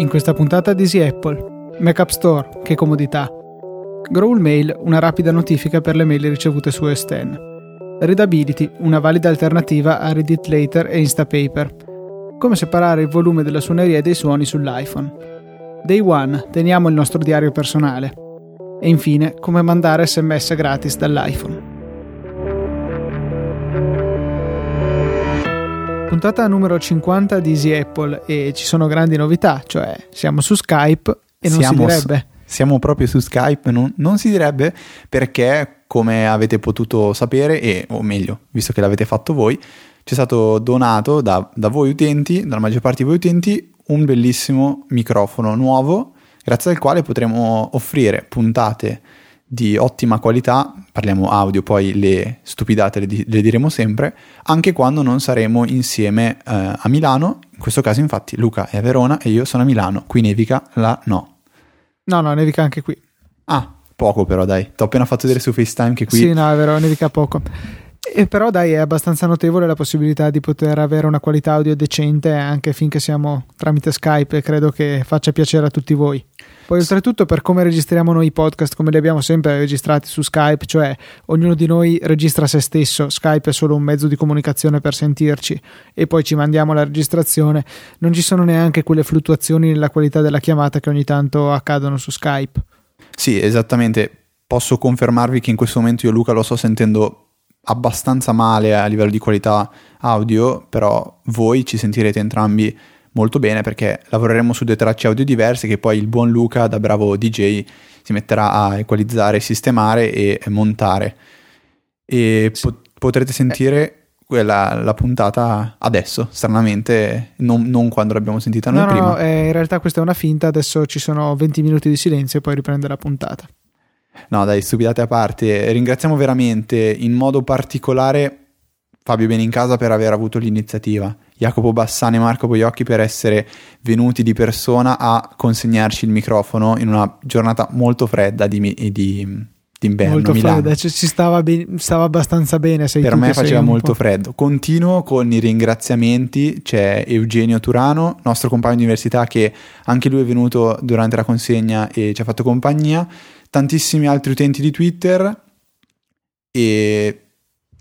In questa puntata di Easy Apple, Mac App Store, che comodità. Growl Mail, una rapida notifica per le mail ricevute su S10. Readability, una valida alternativa a Read It Later e Instapaper. Come separare il volume della suoneria dei suoni sull'iPhone. Day One, teniamo il nostro diario personale. E infine, come mandare sms gratis dall'iPhone. Puntata numero 50 di Easy Apple e ci sono grandi novità, cioè siamo su Skype e non Siamo si direbbe. Siamo proprio su Skype, non, non si direbbe perché, come avete potuto sapere, e, o meglio, visto che l'avete fatto voi, ci è stato donato da, da voi utenti, dalla maggior parte di voi utenti, un bellissimo microfono nuovo, grazie al quale potremo offrire puntate di ottima qualità, parliamo audio, poi le stupidate le, di- le diremo sempre, anche quando non saremo insieme eh, a Milano, in questo caso infatti Luca è a Verona e io sono a Milano, qui nevica, là no. No, no, nevica anche qui. Ah, poco però dai, ti ho appena fatto vedere su FaceTime che qui... Sì, no, è vero, nevica poco. E però dai, è abbastanza notevole la possibilità di poter avere una qualità audio decente anche finché siamo tramite Skype e credo che faccia piacere a tutti voi. Poi oltretutto per come registriamo noi i podcast, come li abbiamo sempre registrati su Skype, cioè ognuno di noi registra se stesso, Skype è solo un mezzo di comunicazione per sentirci e poi ci mandiamo la registrazione, non ci sono neanche quelle fluttuazioni nella qualità della chiamata che ogni tanto accadono su Skype. Sì, esattamente. Posso confermarvi che in questo momento io Luca lo sto sentendo abbastanza male a livello di qualità audio, però voi ci sentirete entrambi molto bene perché lavoreremo su due tracce audio diverse che poi il buon Luca da bravo DJ si metterà a equalizzare, sistemare e montare. E Sì. po- potrete sentire quella, la puntata adesso, stranamente, non, non quando l'abbiamo sentita noi No, prima. no, eh, in realtà questa è una finta, adesso ci sono 20 minuti di silenzio e poi riprende la puntata. No, dai, stupidate a parte. Ringraziamo veramente in modo particolare Fabio Benincasa per aver avuto l'iniziativa, Jacopo Bassani e Marco Boiocchi per essere venuti di persona a consegnarci il microfono in una giornata molto fredda di, di- d'inverno molto Milano. fredda, ci ci stava, ben- stava abbastanza bene. Per me faceva molto freddo. Continuo con i ringraziamenti. C'è Eugenio Turano, nostro compagno di università, che anche lui è venuto durante la consegna e ci ha fatto compagnia. Tantissimi altri utenti di Twitter e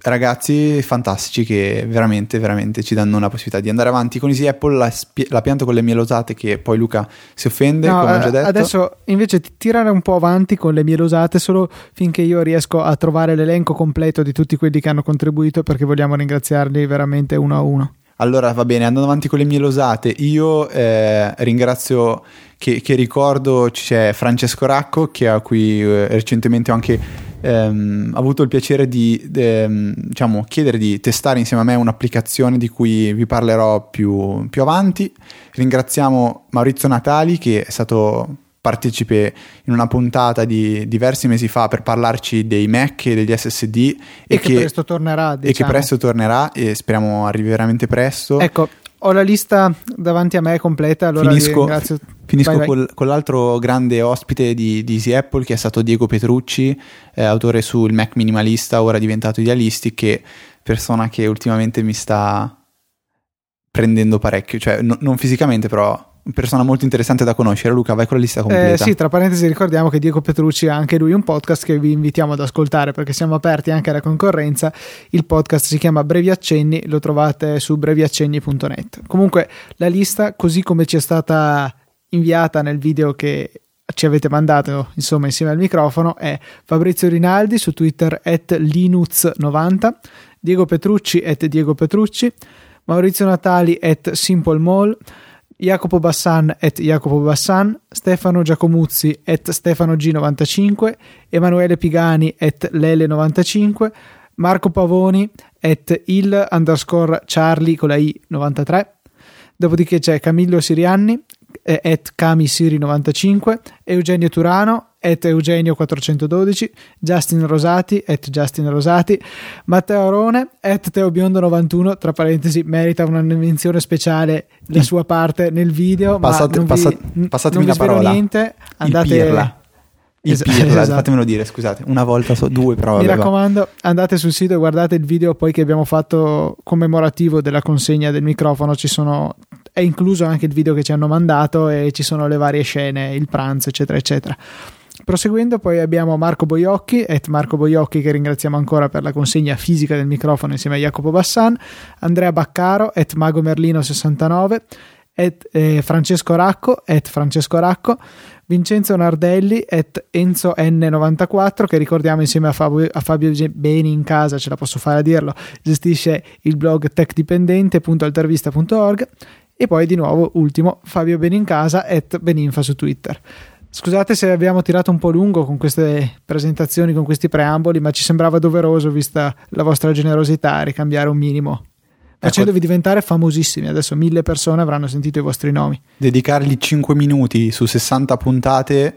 ragazzi fantastici che veramente, veramente ci danno una possibilità di andare avanti con Easy Apple. La, spie- la pianto con le mie losate che poi Luca si offende, No, come ho già eh, detto. adesso invece ti tirare un po' avanti con le mie losate solo finché io riesco a trovare l'elenco completo di tutti quelli che hanno contribuito perché vogliamo ringraziarli veramente uno a uno. Allora va bene, andando avanti con le mie losate, io eh, ringrazio che, che ricordo c'è Francesco Racco che a cui eh, recentemente ho anche ehm, avuto il piacere di ehm, diciamo, chiedere di testare insieme a me un'applicazione di cui vi parlerò più, più avanti. Ringraziamo Maurizio Natali che è stato partecipe in una puntata di diversi mesi fa per parlarci dei Mac e degli SSD E, e, che, presto tornerà. e che diciamo. presto tornerà e speriamo arrivi veramente presto. Ecco, ho la lista davanti a me completa, allora Finisco- ringrazio. Finisco Vai, vai. col- con l'altro grande ospite di, di Easy Apple che è stato Diego Petrucci, eh, autore sul Mac Minimalista, ora diventato Idealistic, che persona che ultimamente mi sta prendendo parecchio, cioè no- non fisicamente però persona molto interessante da conoscere. Luca, vai con la lista Eh, completa. sì, tra parentesi ricordiamo che Diego Petrucci ha anche lui un podcast che vi invitiamo ad ascoltare perché siamo aperti anche alla concorrenza. Il podcast si chiama Brevi Accenni, lo trovate su breviaccenni.net. Comunque la lista, così come ci è stata inviata nel video che ci avete mandato insomma insieme al microfono è Fabrizio Rinaldi su Twitter at Linux90 Diego Petrucci at Diego Petrucci Maurizio Natali at Simple Mall Jacopo Bassan at Jacopo Bassan, Stefano Giacomuzzi at Stefano G95, Emanuele Pigani at Lele95, Marco Pavoni at il underscore Charlie con la I 93, dopodiché c'è Camillo Sirianni eh, at Cami Siri 95, Eugenio Turano at Eugenio 412, Justin Rosati at Justin Rosati, Matteo Arone at Teo Biondo 91, tra parentesi merita una menzione speciale la Il- sua parte nel video, Passate- ma non passa- vi, passatemi non vi parola. niente, Il andate pirla. Il Es- pirla, esatto. fatemelo dire, scusate, una volta so, due però Mi va. raccomando, andate sul sito e guardate il video poi che abbiamo fatto commemorativo della consegna del microfono. Ci sono, è incluso anche il video che ci hanno mandato e ci sono le varie scene, il pranzo, eccetera, eccetera. Proseguendo poi abbiamo Marco Boiocchi, et Marco Boiocchi che ringraziamo ancora per la consegna fisica del microfono insieme a Jacopo Bassan, Andrea Baccaro, et Mago Merlino 69, et eh, Francesco Racco, et Francesco Racco, Vincenzo Nardelli et Enzo N94 che ricordiamo insieme a Fabio, a Fabio Beni in casa, ce la posso fare a dirlo, gestisce il blog techdipendente.altervista.org e poi di nuovo ultimo Fabio Beni in casa et Beninfa su Twitter. Scusate se abbiamo tirato un po' lungo con queste presentazioni, con questi preamboli, ma ci sembrava doveroso, vista la vostra generosità, ricambiare un minimo facendovi ecco. diventare famosissimi. Adesso mille persone avranno sentito i vostri nomi. Dedicargli 5 minuti su 60 puntate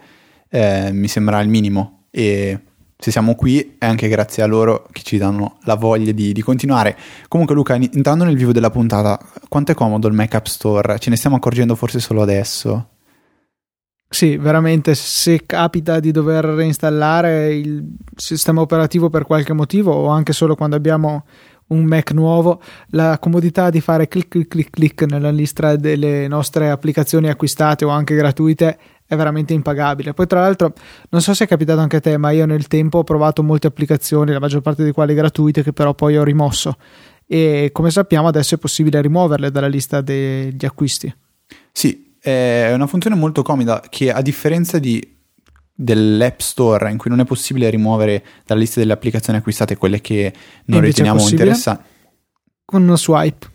eh, mi sembra il minimo e se siamo qui è anche grazie a loro che ci danno la voglia di, di continuare. Comunque Luca, entrando nel vivo della puntata, quanto è comodo il Mac App Store? Ce ne stiamo accorgendo forse solo adesso? Sì, veramente se capita di dover reinstallare il sistema operativo per qualche motivo o anche solo quando abbiamo un Mac nuovo, la comodità di fare clic clic clic clic nella lista delle nostre applicazioni acquistate o anche gratuite è veramente impagabile. Poi tra l'altro non so se è capitato anche a te, ma io nel tempo ho provato molte applicazioni, la maggior parte delle quali gratuite, che però poi ho rimosso e come sappiamo adesso è possibile rimuoverle dalla lista degli acquisti. Sì, è una funzione molto comoda che a differenza di dell'App Store in cui non è possibile rimuovere dalla lista delle applicazioni acquistate quelle che non riteniamo interessanti. Con uno swipe.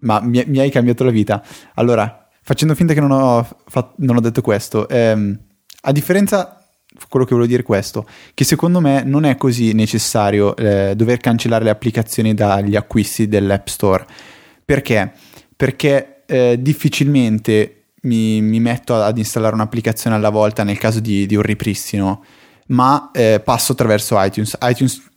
Ma mi, mi, hai cambiato la vita. Allora, facendo finta che non ho, fatto, non ho detto questo, ehm, a differenza quello che volevo dire è questo, che secondo me non è così necessario eh, dover cancellare le applicazioni dagli acquisti dell'App Store. Perché? Perché eh, difficilmente mi, mi metto ad installare un'applicazione alla volta nel caso di, di un ripristino, ma eh, passo attraverso iTunes. iTunes.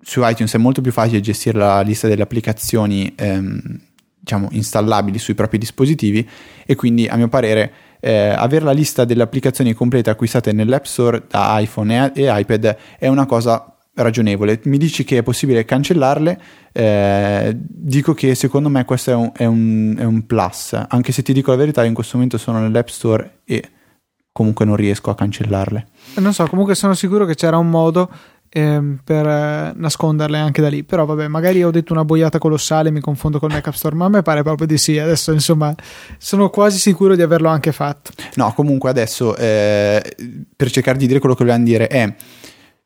Su iTunes è molto più facile gestire la lista delle applicazioni ehm, diciamo, installabili sui propri dispositivi e quindi a mio parere eh, avere la lista delle applicazioni complete acquistate nell'App Store da iPhone e, e iPad è una cosa ragionevole. Mi dici che è possibile cancellarle, eh, dico che secondo me questo è un, è, un, è un, plus, anche se ti dico la verità, in questo momento sono nell'App Store e comunque non riesco a cancellarle. Non so, comunque sono sicuro che c'era un modo eh, per eh, nasconderle anche da lì, però vabbè, magari ho detto una boiata colossale, mi confondo con l'App Store, ma a me pare proprio di sì, adesso insomma sono quasi sicuro di averlo anche fatto. No, comunque adesso eh, per cercare di dire quello che volevamo dire è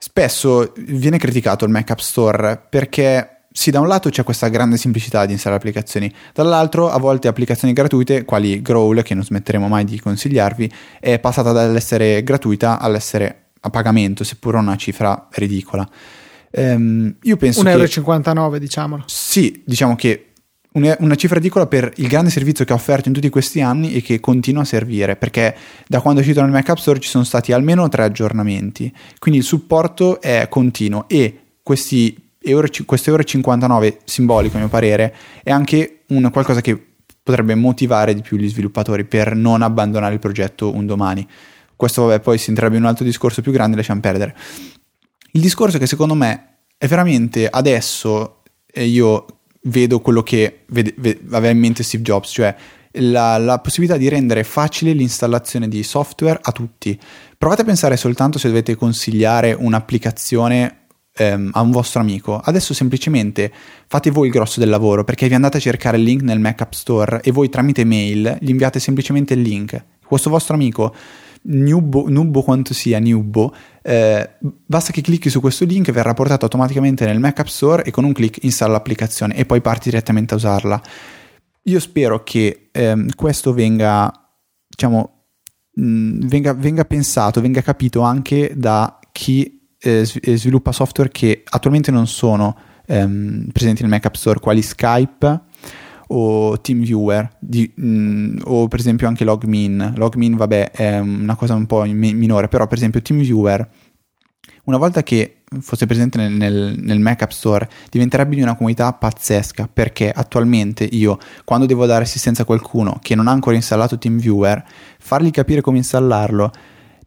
Spesso viene criticato il Mac App Store perché sì, da un lato c'è questa grande semplicità di installare applicazioni, dall'altro a volte applicazioni gratuite, quali Growl, che non smetteremo mai di consigliarvi, è passata dall'essere gratuita all'essere a pagamento, seppur una cifra ridicola. Ehm, io penso 1,59 euro, diciamolo. Sì, diciamo che una cifra ridicola per il grande servizio che ha offerto in tutti questi anni e che continua a servire, perché da quando è uscito nel Mac App Store ci sono stati almeno tre aggiornamenti, quindi il supporto è continuo e questi euro, questo euro 59 simbolico a mio parere è anche un qualcosa che potrebbe motivare di più gli sviluppatori per non abbandonare il progetto un domani. Questo vabbè poi si entrerebbe in un altro discorso più grande, lasciamo perdere. Il discorso che secondo me è veramente adesso, io vedo quello che vede, vede, aveva in mente Steve Jobs, cioè la, la, possibilità di rendere facile l'installazione di software a tutti. Provate a pensare soltanto se dovete consigliare un'applicazione ehm, a un vostro amico. Adesso semplicemente fate voi il grosso del lavoro perché vi andate a cercare il link nel Mac App Store e voi tramite mail gli inviate semplicemente il link. Questo vostro amico Nubbo, Nubbo quanto sia Nubbo, eh, basta che clicchi su questo link, verrà portato automaticamente nel Mac App Store e con un clic installa l'applicazione e poi parti direttamente a usarla. Io spero che ehm, questo venga, diciamo, mh, venga, venga, pensato, venga capito anche da chi eh, eh, sviluppa software che attualmente non sono ehm, presenti nel Mac App Store, quali Skype o TeamViewer di, mh, mm, o per esempio anche Logmin. Logmin vabbè è una cosa un po' minore, però per esempio TeamViewer una volta che fosse presente nel, nel, nel, Mac App Store diventerebbe di una comunità pazzesca perché attualmente io quando devo dare assistenza a qualcuno che non ha ancora installato TeamViewer fargli capire come installarlo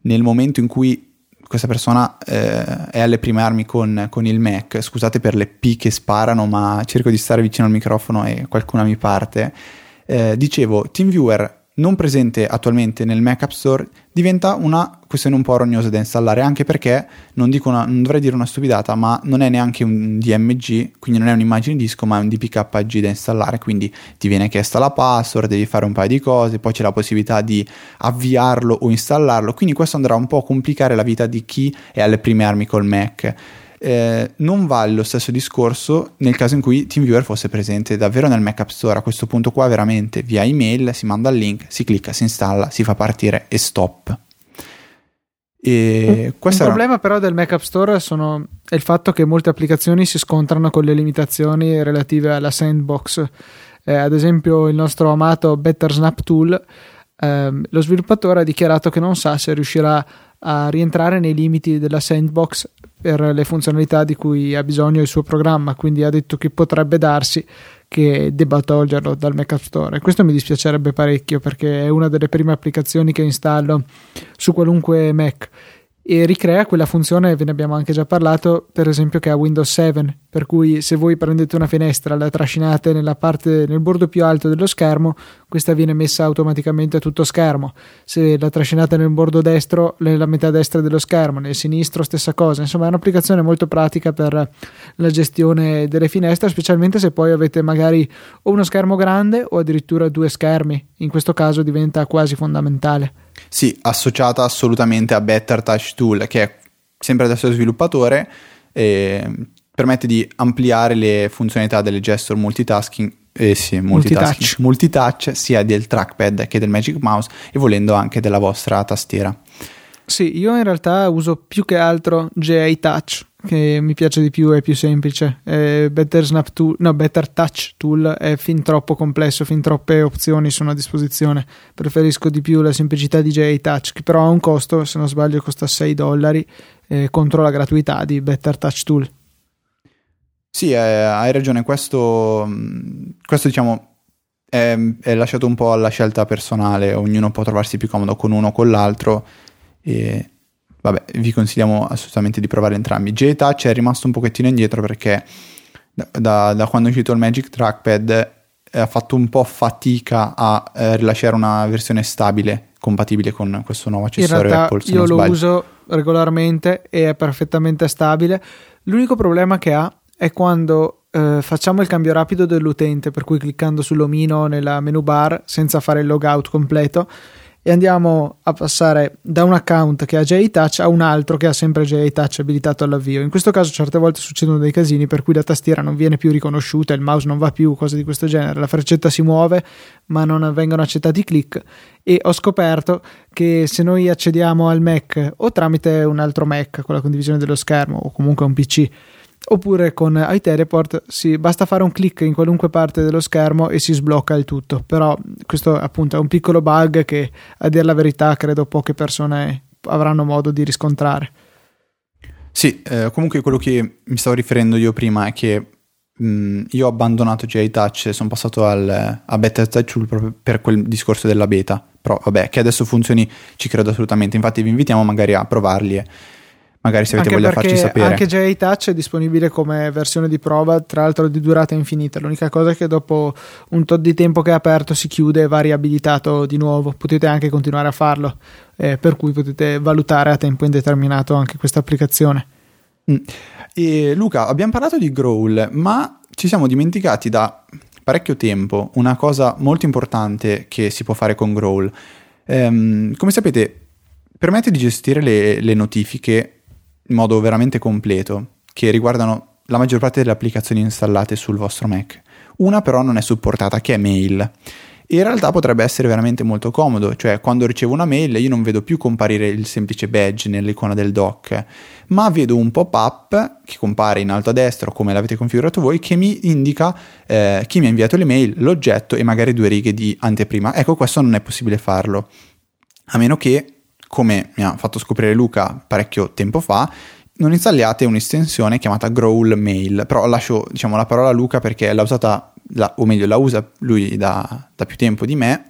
nel momento in cui questa persona eh, è alle prime armi con, con, il Mac. Scusate per le P che sparano, ma cerco di stare vicino al microfono e qualcuna mi parte. Eh, dicevo, TeamViewer non presente attualmente nel Mac App Store diventa una questione un po' rognosa da installare, anche perché non, una, non, dovrei dire una stupidata, ma non è neanche un DMG, quindi non è un'immagine disco, ma è un DPKG da installare, quindi ti viene chiesta la password, devi fare un paio di cose, poi c'è la possibilità di avviarlo o installarlo, quindi questo andrà un po' a complicare la vita di chi è alle prime armi col Mac eh, non vale lo stesso discorso nel caso in cui TeamViewer fosse presente davvero nel Mac App Store. A questo punto qua veramente via email si manda il link, si clicca, si installa, si fa partire e stop. E un problema era... però del Mac App Store sono, è il fatto che molte applicazioni si scontrano con le limitazioni relative alla sandbox. Eh, ad esempio il nostro amato Better Snap Tool, ehm, lo sviluppatore ha dichiarato che non sa se riuscirà a rientrare nei limiti della sandbox per le funzionalità di cui ha bisogno il suo programma, quindi ha detto che potrebbe darsi che debba toglierlo dal Mac App Store. Questo mi dispiacerebbe parecchio perché è una delle prime applicazioni che installo su qualunque Mac e ricrea quella funzione, ve ne abbiamo anche già parlato, per esempio che ha Windows 7, per cui se voi prendete una finestra, la trascinate parte, nel bordo più alto dello schermo, questa viene messa automaticamente a tutto schermo. Se la trascinate nel bordo destro, nella metà destra dello schermo, nel sinistro stessa cosa. Insomma, è un'applicazione molto pratica per la gestione delle finestre, specialmente se poi avete magari o uno schermo grande o addirittura due schermi. In questo caso diventa quasi fondamentale. Sì, associata assolutamente a Better Touch Tool, che è sempre del suo sviluppatore, permette di ampliare le funzionalità delle gesture multitasking, eh sì, multitasking, multitouch. multitouch sia del trackpad che del Magic Mouse e volendo anche della vostra tastiera. Sì, io in realtà uso più che altro GA Touch che mi piace di più, è più semplice. Eh, Better, Snap tool, no, Better Touch Tool è fin troppo complesso, fin troppe opzioni sono a disposizione. Preferisco di più la semplicità di JA Touch, che però ha un costo, se non sbaglio, costa 6 dollari eh, contro la gratuità di Better Touch Tool. Sì, eh, hai ragione, questo, mm, questo diciamo è, è, lasciato un po' alla scelta personale, ognuno può trovarsi più comodo con uno o con l'altro. E vabbè, vi consigliamo assolutamente di provare entrambi. J-Touch è rimasto un pochettino indietro perché da, da, da quando è uscito il Magic Trackpad eh, ha fatto un po' fatica a eh, rilasciare una versione stabile compatibile con questo nuovo accessorio In Apple. io lo uso regolarmente e è perfettamente stabile. L'unico problema che ha è quando eh, facciamo il cambio rapido dell'utente, per cui cliccando sull'omino nella menu bar senza fare il logout completo e andiamo a passare da un account che ha JTouch a un altro che ha sempre JTouch abilitato all'avvio. In questo caso certe volte succedono dei casini per cui la tastiera non viene più riconosciuta, il mouse non va più, cose di questo genere, la freccetta si muove ma non vengono accettati i click e ho scoperto che se noi accediamo al Mac o tramite un altro Mac con la condivisione dello schermo o comunque un PC oppure con iTeleport si, basta fare un clic in qualunque parte dello schermo e si sblocca il tutto. Però questo appunto è un piccolo bug che a dire la verità credo poche persone avranno modo di riscontrare. Sì, eh, comunque quello che mi stavo riferendo io prima è che mh, mm, io ho abbandonato GI Touch e sono passato al, a Beta Touch proprio per quel discorso della beta. Però vabbè che adesso funzioni ci credo assolutamente. Infatti vi invitiamo magari a provarli e magari se avete anche voglia farci sapere. Anche JA Touch è disponibile come versione di prova, tra l'altro di durata infinita. L'unica cosa è che dopo un tot di tempo che è aperto si chiude e va riabilitato di nuovo. Potete anche continuare a farlo, eh, per cui potete valutare a tempo indeterminato anche questa applicazione. Mm. E Luca, abbiamo parlato di Growl, ma ci siamo dimenticati da parecchio tempo una cosa molto importante che si può fare con Growl. Ehm, come sapete, permette di gestire le, le notifiche in modo veramente completo, che riguardano la maggior parte delle applicazioni installate sul vostro Mac. Una però non è supportata, che è Mail. In realtà potrebbe essere veramente molto comodo, cioè quando ricevo una mail io non vedo più comparire il semplice badge nell'icona del dock, ma vedo un pop-up che compare in alto a destra come l'avete configurato voi che mi indica eh, chi mi ha inviato l'email, l'oggetto e magari due righe di anteprima. Ecco, questo non è possibile farlo, a meno che come mi ha fatto scoprire Luca parecchio tempo fa, non installiate un'estensione chiamata Growl Mail, però lascio diciamo, la parola a Luca perché l'ha usata, la, o meglio la usa lui da, da, più tempo di me,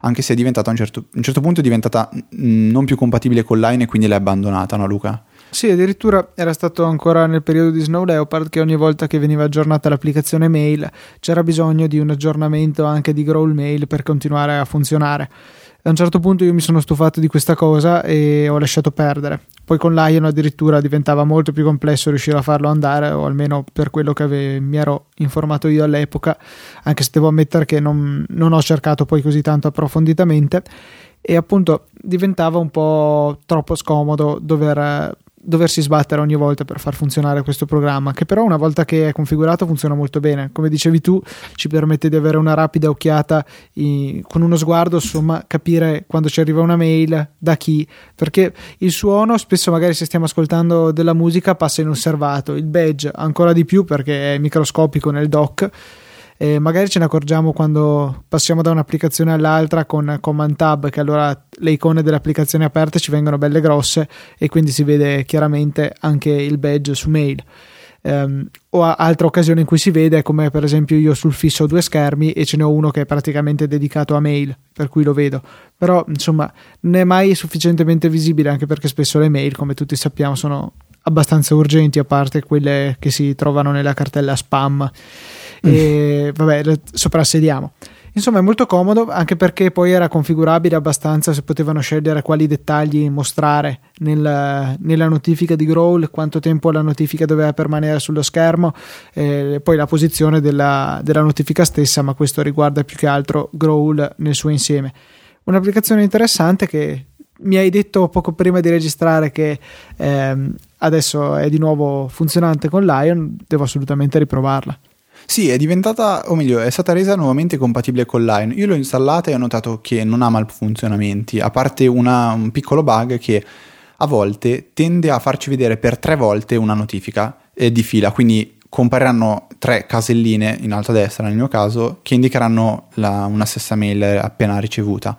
anche se è diventata a un certo, un certo punto è diventata non più compatibile con Line e quindi l'hai abbandonata, no Luca? Sì, addirittura era stato ancora nel periodo di Snow Leopard che ogni volta che veniva aggiornata l'applicazione mail c'era bisogno di un aggiornamento anche di Growl Mail per continuare a funzionare. A un certo punto io mi sono stufato di questa cosa e ho lasciato perdere. Poi con Lion addirittura diventava molto più complesso riuscire a farlo andare, o almeno per quello che ave- mi ero informato io all'epoca, anche se devo ammettere che non, non ho cercato poi così tanto approfonditamente. E appunto diventava un po' troppo scomodo dover doversi sbattere ogni volta per far funzionare questo programma, che però una volta che è configurato funziona molto bene. Come dicevi tu, ci permette di avere una rapida occhiata in, con uno sguardo, insomma, capire quando ci arriva una mail, da chi, perché il suono spesso magari se stiamo ascoltando della musica passa inosservato, il badge ancora di più perché è microscopico nel dock eh, magari ce ne accorgiamo quando passiamo da un'applicazione all'altra con Command Tab, che allora le icone delle applicazioni aperte ci vengono belle grosse e quindi si vede chiaramente anche il badge su mail. Um, o altra occasione in cui si vede come per esempio io sul fisso ho due schermi e ce ne ho uno che è praticamente dedicato a mail per cui lo vedo però insomma non è mai sufficientemente visibile anche perché spesso le mail come tutti sappiamo sono abbastanza urgenti a parte quelle che si trovano nella cartella spam e vabbè, soprassediamo. Insomma, è molto comodo anche perché poi era configurabile abbastanza se potevano scegliere quali dettagli mostrare nel, nella notifica di Growl, quanto tempo la notifica doveva permanere sullo schermo, eh, poi la posizione della, della notifica stessa, ma questo riguarda più che altro Growl nel suo insieme. Un'applicazione interessante che mi hai detto poco prima di registrare che ehm, adesso è di nuovo funzionante con Lion, devo assolutamente riprovarla. Sì, è diventata, o meglio, è stata resa nuovamente compatibile con Line. Io l'ho installata e ho notato che non ha malfunzionamenti, a parte una, un piccolo bug che a volte tende a farci vedere per tre volte una notifica eh, di fila, quindi compariranno tre caselline in alto a destra nel mio caso che indicheranno la, una stessa mail appena ricevuta.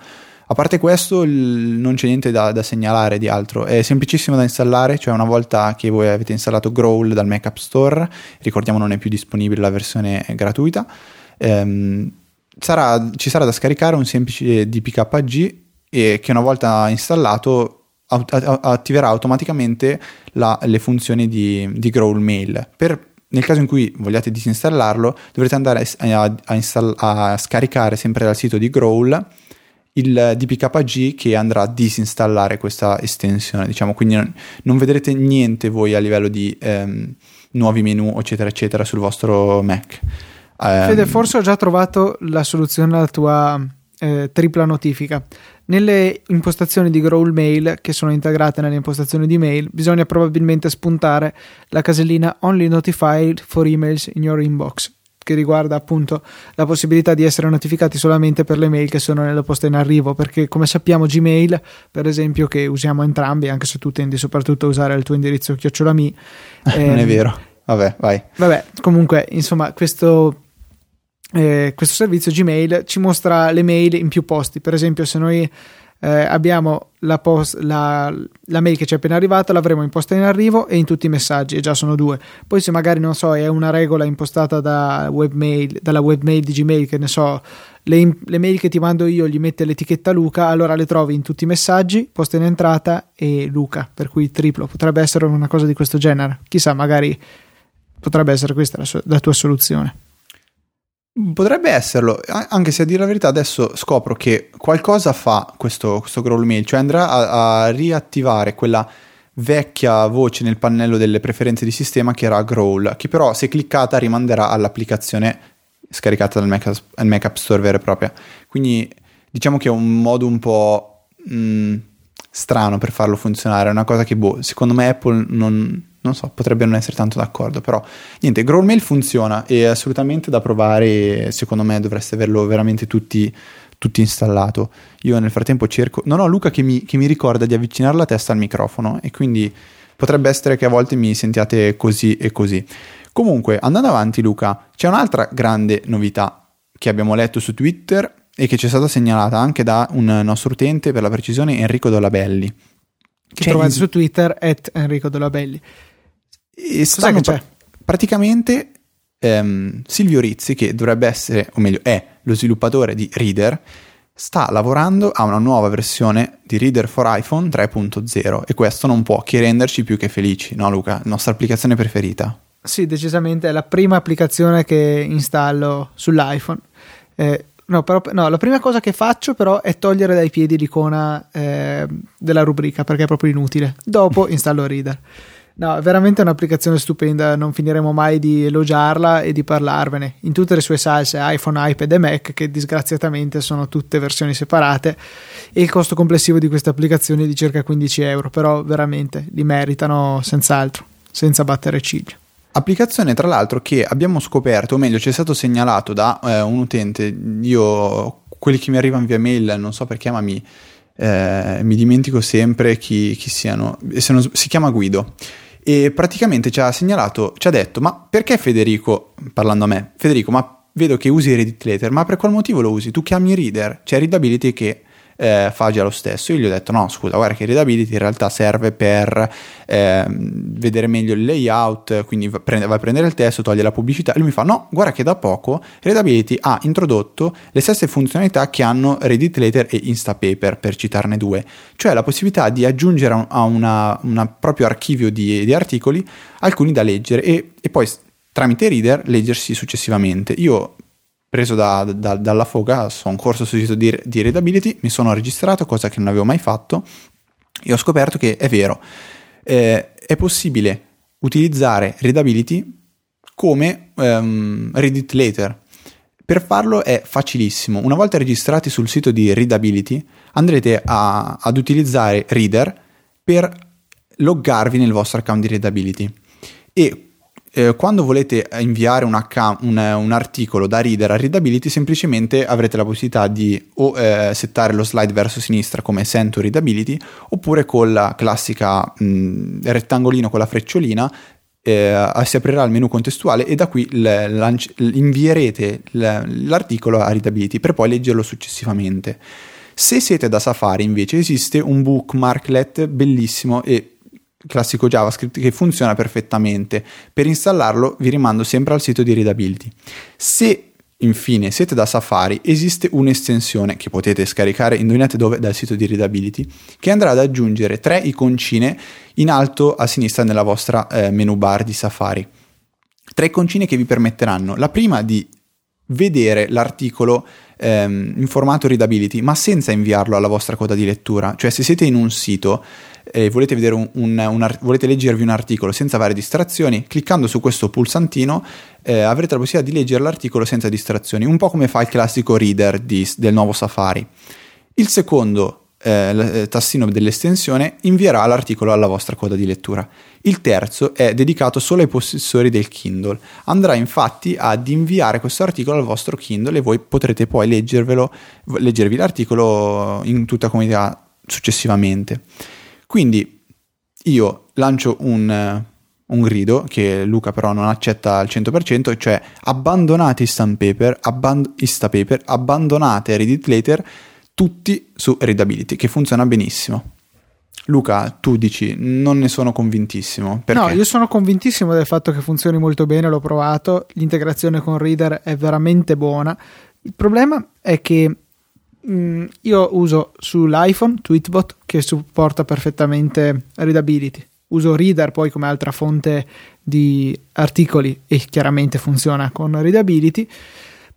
A parte questo, il, non c'è niente da, da, segnalare di altro. È semplicissimo da installare, cioè una volta che voi avete installato Growl dal Mac App Store, ricordiamo non è più disponibile la versione gratuita, ehm, sarà, ci sarà da scaricare un semplice DPKG e che una volta installato attiverà automaticamente la, le funzioni di, di Growl Mail. Per nel caso in cui vogliate disinstallarlo, dovrete andare a, a, install- a, scaricare sempre dal sito di Growl il DPKG che andrà a disinstallare questa estensione, diciamo, quindi non, non vedrete niente voi a livello di ehm, nuovi menu, eccetera, eccetera, sul vostro Mac. Um, Fede, forse ho già trovato la soluzione alla tua eh, tripla notifica. Nelle impostazioni di Growl Mail, che sono integrate nelle impostazioni di mail, bisogna probabilmente spuntare la casellina Only Notified for Emails in Your Inbox che riguarda appunto la possibilità di essere notificati solamente per le mail che sono nella posta in arrivo, perché come sappiamo Gmail, per esempio, che usiamo entrambi, anche se tu tendi soprattutto a usare il tuo indirizzo chiocciolami. Eh, non è vero. Vabbè, vai. Vabbè, comunque, insomma, questo eh, questo servizio Gmail ci mostra le mail in più posti. Per esempio, se noi eh, abbiamo la, post, la, la, mail che ci è appena arrivata, l'avremo imposta in arrivo e in tutti i messaggi, e già sono due. Poi, se magari non so, è una regola impostata da webmail, dalla webmail di Gmail, che ne so, le, le, mail che ti mando io gli mette l'etichetta Luca, allora le trovi in tutti i messaggi, posta in entrata e Luca, per cui triplo. Potrebbe essere una cosa di questo genere. Chissà, magari potrebbe essere questa la, la tua soluzione. Potrebbe esserlo, anche se a dire la verità adesso scopro che qualcosa fa questo, questo Growl Mail, cioè andrà a, a, riattivare quella vecchia voce nel pannello delle preferenze di sistema che era Growl, che però se cliccata rimanderà all'applicazione scaricata dal Mac, Mac App Store vera e propria. Quindi diciamo che è un modo un po' mh, mm, strano per farlo funzionare, è una cosa che boh, secondo me Apple non, non so, potrebbe non essere tanto d'accordo, però niente, Growlmail funziona, è assolutamente da provare e secondo me dovreste averlo veramente tutti, tutti installato. Io nel frattempo cerco, non ho Luca che mi, che mi ricorda di avvicinare la testa al microfono e quindi potrebbe essere che a volte mi sentiate così e così. Comunque, andando avanti Luca, c'è un'altra grande novità che abbiamo letto su Twitter e che ci è stata segnalata anche da un nostro utente, per la precisione Enrico Dolabelli. Che trovate in... su Twitter, at Enrico Dolabelli. E stanno pra- praticamente ehm, Silvio Rizzi, che dovrebbe essere, o meglio è lo sviluppatore di Reader, sta lavorando a una nuova versione di Reader for iPhone 3.0 e questo non può che renderci più che felici, no Luca? La nostra applicazione preferita. Sì, decisamente è la prima applicazione che installo sull'iPhone. Eh, no, però, no, la prima cosa che faccio però è togliere dai piedi l'icona eh, della rubrica perché è proprio inutile. Dopo installo Reader. No, è veramente un'applicazione stupenda, non finiremo mai di elogiarla e di parlarvene. In tutte le sue salse iPhone, iPad e Mac, che disgraziatamente sono tutte versioni separate, e il costo complessivo di queste applicazioni è di circa 15 euro, però veramente li meritano senz'altro, senza battere ciglio. Applicazione tra l'altro che abbiamo scoperto, o meglio ci è stato segnalato da eh, un utente, io quelli che mi arrivano via mail non so perché ma mi, eh, mi dimentico sempre chi, chi siano, si chiama Guido e praticamente ci ha segnalato, ci ha detto, ma perché Federico, parlando a me, Federico, ma vedo che usi Reddit Later, ma per qual motivo lo usi? Tu chiami Reader, c'è Readability che eh, fa già lo stesso. Io gli ho detto: no, scusa, guarda che Readability in realtà serve per eh, vedere meglio il layout, quindi va, a prendere il testo, toglie la pubblicità. E lui mi fa: no, guarda che da poco Readability ha introdotto le stesse funzionalità che hanno Reddit Later e Instapaper, per citarne due, cioè la possibilità di aggiungere a un proprio archivio di, di, articoli alcuni da leggere e, e poi tramite reader leggersi successivamente. Io preso da, da, dalla foga, un corso sul sito di, di Readability, mi sono registrato, cosa che non avevo mai fatto, e ho scoperto che è vero, eh, è possibile utilizzare Readability come um, Reddit Later. Per farlo è facilissimo. Una volta registrati sul sito di Readability, andrete a, ad utilizzare Reader per loggarvi nel vostro account di Readability. E eh, quando volete inviare un, account, un, un, articolo da reader a readability, semplicemente avrete la possibilità di o eh, settare lo slide verso sinistra come send to readability, oppure con la classica mh, rettangolino con la frecciolina eh, si aprirà il menu contestuale e da qui l- invierete l- l'articolo a readability per poi leggerlo successivamente. Se siete da Safari invece esiste un bookmarklet bellissimo e classico JavaScript che funziona perfettamente. Per installarlo vi rimando sempre al sito di Readability. Se Infine, siete da Safari, esiste un'estensione che potete scaricare, indovinate dove, dal sito di Readability, che andrà ad aggiungere tre iconcine in alto a sinistra nella vostra eh, menu bar di Safari. Tre iconcine che vi permetteranno, la prima di vedere l'articolo ehm, in formato readability, ma senza inviarlo alla vostra coda di lettura. Cioè, se siete in un sito e volete, un, un, un, volete leggervi un articolo senza varie distrazioni, cliccando su questo pulsantino eh, avrete la possibilità di leggere l'articolo senza distrazioni, un po' come fa il classico reader di, del nuovo Safari. Il secondo eh, eh, tastino dell'estensione invierà l'articolo alla vostra coda di lettura. Il terzo è dedicato solo ai possessori del Kindle. Andrà infatti ad inviare questo articolo al vostro Kindle e voi potrete poi leggervi l'articolo in tutta comunità successivamente. Quindi io lancio un, un grido che Luca però non accetta al 100%, cioè abbandonate Instapaper, abband- Instapaper abbandonate Reddit Later tutti su Readability, che funziona benissimo. Luca, tu dici, non ne sono convintissimo. Perché? No, io sono convintissimo del fatto che funzioni molto bene, l'ho provato, l'integrazione con Reader è veramente buona. Il problema è che mm, io uso sull'iPhone Tweetbot che supporta perfettamente Readability. Uso Reader poi come altra fonte di articoli e chiaramente funziona con Readability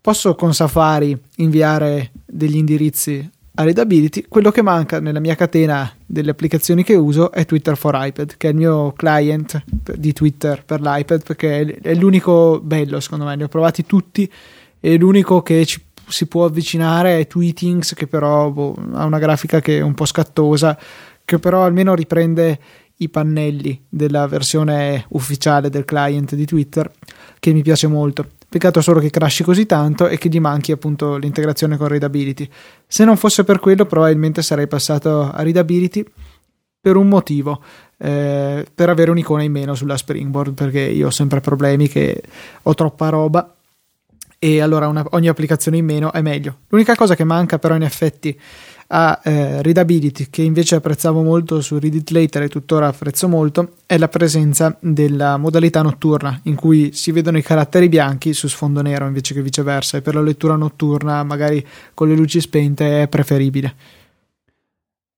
Posso con Safari inviare degli indirizzi a Readability. Quello che manca nella mia catena delle applicazioni che uso è Twitter for iPad, che è il mio client di Twitter per l'iPad, perché è l'unico bello secondo me. Ne ho provati tutti e l'unico che ci, si può avvicinare è Tweetings, che però boh, ha una grafica che è un po' scattosa, che però almeno riprende i pannelli della versione ufficiale del client di Twitter, che mi piace molto. Peccato solo che crashi così tanto e che gli manchi appunto l'integrazione con Readability. Se non fosse per quello, probabilmente sarei passato a Readability per un motivo, eh, per avere un'icona in meno sulla Springboard, perché io ho sempre problemi che ho troppa roba e allora una, ogni applicazione in meno è meglio. L'unica cosa che manca però in effetti a eh, Readability, che invece apprezzavo molto su Read It Later e tuttora apprezzo molto, è la presenza della modalità notturna, in cui si vedono i caratteri bianchi su sfondo nero invece che viceversa, e per la lettura notturna, magari con le luci spente, è preferibile.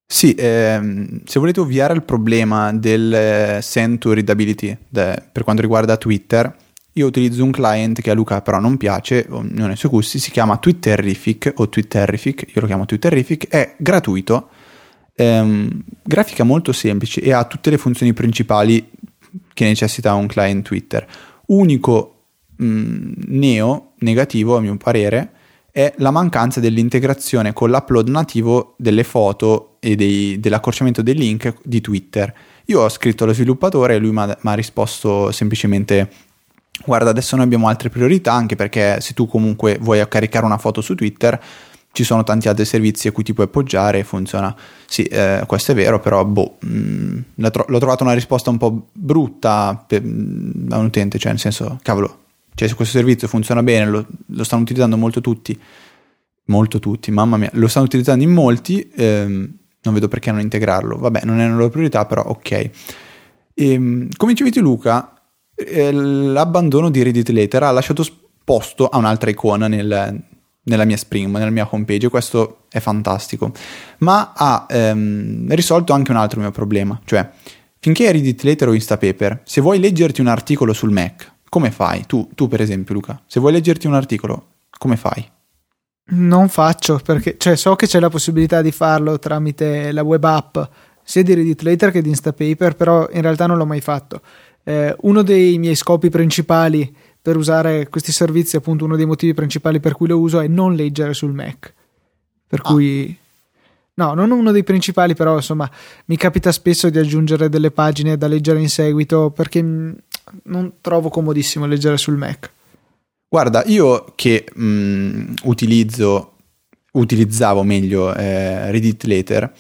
Sì, ehm, se volete ovviare il problema del eh, send to readability de, per quanto riguarda Twitter, io utilizzo un client che a Luca però non piace, non è suoi gusti, si chiama Twitterific o Twitterific, io lo chiamo Twitterific, è gratuito, ehm, grafica molto semplice e ha tutte le funzioni principali che necessita un client Twitter. Unico mh, mm, neo, negativo a mio parere, è la mancanza dell'integrazione con l'upload nativo delle foto e dei, dell'accorciamento dei link di Twitter. Io ho scritto allo sviluppatore e lui mi ha risposto semplicemente guarda adesso noi abbiamo altre priorità anche perché se tu comunque vuoi caricare una foto su Twitter ci sono tanti altri servizi a cui ti puoi appoggiare e funziona. Sì, eh, questo è vero, però boh, mh, mm, tro- l'ho trovata una risposta un po' brutta mm, da un utente, cioè nel senso, cavolo, cioè se questo servizio funziona bene, lo, lo, stanno utilizzando molto tutti, molto tutti, mamma mia, lo stanno utilizzando in molti, ehm, non vedo perché non integrarlo. Vabbè, non è una loro priorità, però ok. E, ehm, come dicevi Luca, l'abbandono di Reddit Later ha lasciato posto a un'altra icona nel, nella mia Spring, nella mia homepage, e questo è fantastico. Ma ha ehm, risolto anche un altro mio problema, cioè finché è Reddit Later o Instapaper, se vuoi leggerti un articolo sul Mac, come fai? Tu, tu, per esempio, Luca, se vuoi leggerti un articolo, come fai? Non faccio perché cioè, so che c'è la possibilità di farlo tramite la web app sia di Reddit Later che di Instapaper, però in realtà non l'ho mai fatto. Eh, uno dei miei scopi principali per usare questi servizi, appunto, uno dei motivi principali per cui lo uso è non leggere sul Mac. Per ah. cui. No, non uno dei principali, però insomma mi capita spesso di aggiungere delle pagine da leggere in seguito perché non trovo comodissimo leggere sul Mac. Guarda, io che mh, mm, utilizzo, utilizzavo meglio eh, Reddit Later,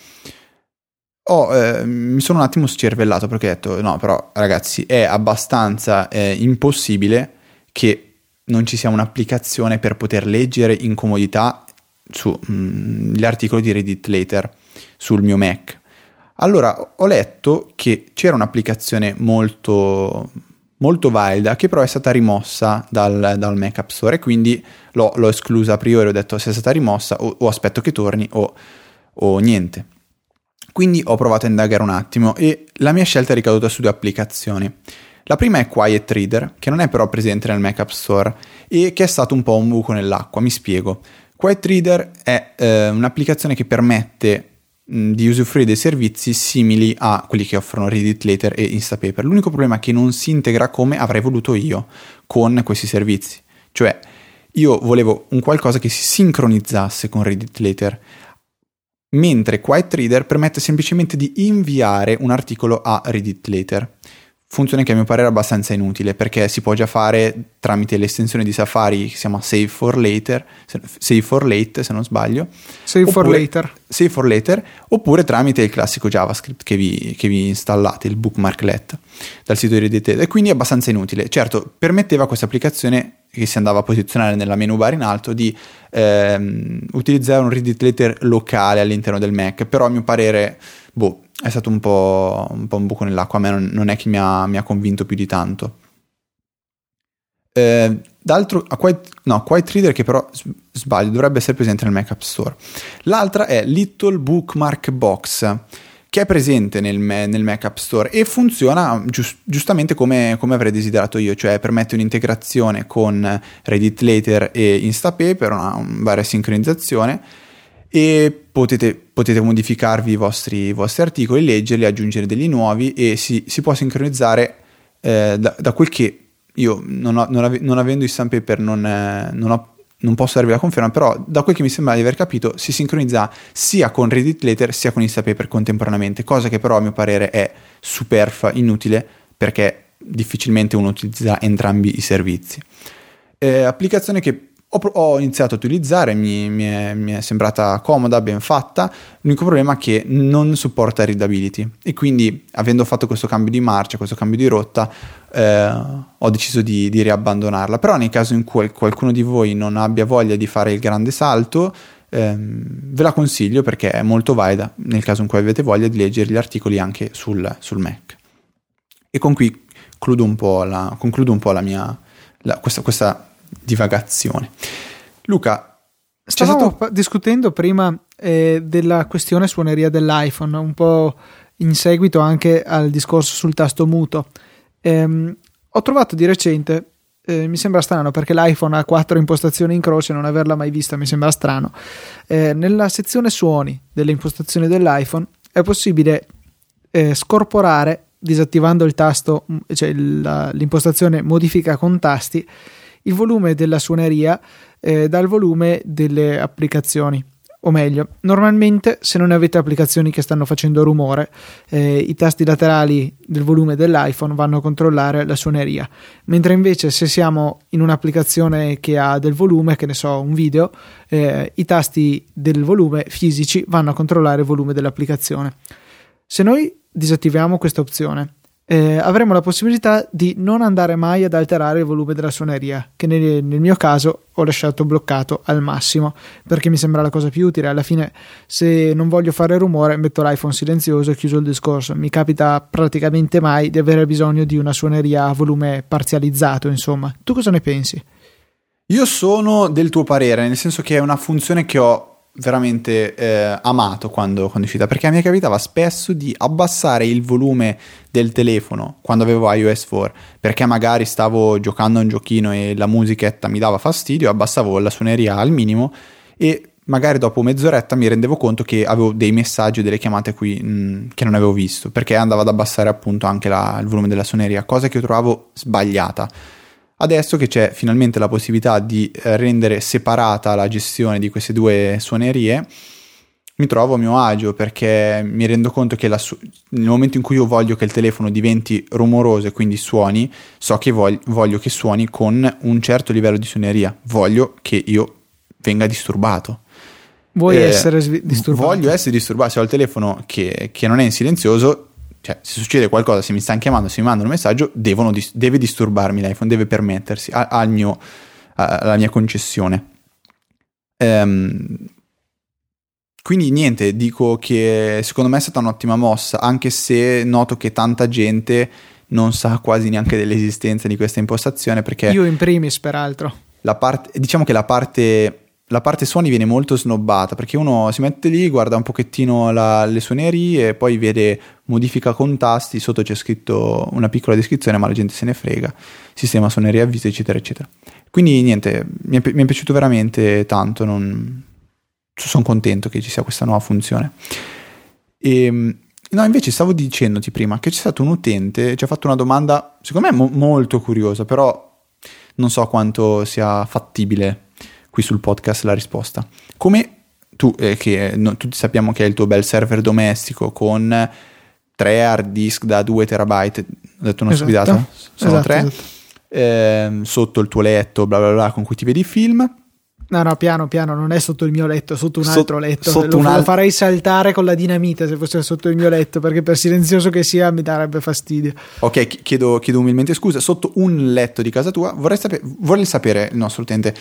ho, eh, mi sono un attimo scervellato perché ho detto no, però ragazzi è abbastanza eh, impossibile che non ci sia un'applicazione per poter leggere in comodità sugli mm, articoli di Reddit Later sul mio Mac. Allora ho letto che c'era un'applicazione molto molto valida che però è stata rimossa dal, dal Mac App Store e quindi l'ho, l'ho, esclusa a priori, ho detto se è stata rimossa o, o aspetto che torni o, o, niente. Quindi ho provato a indagare un attimo e la mia scelta è ricaduta su due applicazioni. La prima è Quiet Reader, che non è però presente nel Mac App Store e che è stato un po' un buco nell'acqua, mi spiego. Quiet Reader è eh, un'applicazione che permette di usufruire dei servizi simili a quelli che offrono Reddit Later e Instapaper. L'unico problema è che non si integra come avrei voluto io con questi servizi. Cioè, io volevo un qualcosa che si sincronizzasse con Reddit Later, mentre Quiet Reader permette semplicemente di inviare un articolo a Reddit Later funzione che a mio parere è abbastanza inutile perché si può già fare tramite l'estensione di Safari che si chiama Save for Later, Save for Late se non sbaglio. Save oppure, for Later. Save for Later, oppure tramite il classico JavaScript che vi, che vi installate, il bookmarklet dal sito di Reddit e quindi è abbastanza inutile. Certo, permetteva questa applicazione che si andava a posizionare nella menu bar in alto di ehm, utilizzare un Reddit Later locale all'interno del Mac, però a mio parere, boh, è stato un po', un, po un buco nell'acqua, a me non, non è che mi ha, mi ha, convinto più di tanto. Eh, d'altro, a Quiet, no, Quiet Reader che però sbaglio, dovrebbe essere presente nel Mac App Store. L'altra è Little Bookmark Box, che è presente nel, nel Mac App Store e funziona giust, giustamente come, come, avrei desiderato io, cioè permette un'integrazione con Reddit Later e Instapaper, una, una varia sincronizzazione e potete, potete modificarvi i vostri, i vostri, articoli, leggerli, aggiungere degli nuovi e si, si può sincronizzare eh, da, da, quel che io non, ho, non, ave, non avendo i stamp paper non, eh, non, ho, non, posso darvi la conferma, però da quel che mi sembra di aver capito si sincronizza sia con Reddit Letter sia con Instapaper contemporaneamente, cosa che però a mio parere è superflua, inutile, perché difficilmente uno utilizza entrambi i servizi. Eh, applicazione che ho, ho iniziato a utilizzare, mi, mi, è, mi, è, sembrata comoda, ben fatta, l'unico problema è che non supporta readability e quindi avendo fatto questo cambio di marcia, questo cambio di rotta, eh, ho deciso di, di, riabbandonarla. Però nel caso in cui qualcuno di voi non abbia voglia di fare il grande salto, ehm, ve la consiglio perché è molto valida nel caso in cui avete voglia di leggere gli articoli anche sul, sul Mac. E con qui concludo un po' la, un po la mia la, questa, questa, divagazione. Luca, stavamo stato... discutendo prima eh, della questione suoneria dell'iPhone, un po' in seguito anche al discorso sul tasto muto. Ehm, ho trovato di recente eh, mi sembra strano perché l'iPhone ha quattro impostazioni in croce, non averla mai vista mi sembra strano. Eh, nella sezione suoni delle impostazioni dell'iPhone è possibile eh, scorporare, disattivando il tasto, cioè il, l'impostazione modifica con tasti, il volume della suoneria eh, dal volume delle applicazioni o meglio, normalmente se non avete applicazioni che stanno facendo rumore, eh, i tasti laterali del volume dell'iPhone vanno a controllare la suoneria, mentre invece se siamo in un'applicazione che ha del volume, che ne so, un video, eh, i tasti del volume fisici vanno a controllare il volume dell'applicazione. Se noi disattiviamo questa opzione eh, avremo la possibilità di non andare mai ad alterare il volume della suoneria, che nel, nel, mio caso ho lasciato bloccato al massimo, perché mi sembra la cosa più utile. Alla fine, se non voglio fare rumore, metto l'iPhone silenzioso e chiuso il discorso. Mi capita praticamente mai di avere bisogno di una suoneria a volume parzializzato, insomma. Tu cosa ne pensi? Io sono del tuo parere, nel senso che è una funzione che ho veramente eh, amato quando, quando, è uscita perché mi capitava spesso di abbassare il volume del telefono quando avevo iOS 4 perché magari stavo giocando a un giochino e la musichetta mi dava fastidio abbassavo la suoneria al minimo e magari dopo mezz'oretta mi rendevo conto che avevo dei messaggi o delle chiamate qui mh, mm, che non avevo visto perché andavo ad abbassare appunto anche la, il volume della suoneria cosa che io trovavo sbagliata Adesso che c'è finalmente la possibilità di eh, rendere separata la gestione di queste due suonerie, mi trovo a mio agio perché mi rendo conto che su- nel momento in cui io voglio che il telefono diventi rumoroso e quindi suoni, so che voglio, voglio che suoni con un certo livello di suoneria, voglio che io venga disturbato. Vuoi eh, essere svi- disturbato? Voglio essere disturbato, se ho il telefono che, che non è in silenzioso, cioè, se succede qualcosa, se mi stanno chiamando, se mi mandano un messaggio, devono, deve disturbarmi l'iPhone, deve permettersi, al mio, alla mia concessione. Ehm, quindi niente, dico che secondo me è stata un'ottima mossa, anche se noto che tanta gente non sa quasi neanche dell'esistenza di questa impostazione perché... Io in primis, peraltro. La parte, diciamo che la parte la parte suoni viene molto snobbata perché uno si mette lì, guarda un pochettino la, le suonerie, poi vede modifica con tasti, sotto c'è scritto una piccola descrizione, ma la gente se ne frega, sistema suonerie avviso, eccetera, eccetera. Quindi niente, mi è, mi è piaciuto veramente tanto, non... sono contento che ci sia questa nuova funzione. E, ehm, no, invece stavo dicendoti prima che c'è stato un utente, ci ha fatto una domanda, secondo me mo- molto curiosa, però non so quanto sia fattibile qui sul podcast la risposta. Come tu, eh, che no, tutti sappiamo che è il tuo bel server domestico con tre hard disk da 2 terabyte, ho detto una esatto. stupidata? Sono esatto, tre. Esatto. Eh, sotto il tuo letto, bla bla bla, con cui ti vedi i film. No, no, piano piano, non è sotto il mio letto, è sotto un altro letto. Sotto lo, al... lo farei saltare con la dinamite se fosse sotto il mio letto, perché per silenzioso che sia mi darebbe fastidio. Ok, chiedo, chiedo umilmente scusa. Sotto un letto di casa tua, vorrei, sapere, vorrei sapere il nostro utente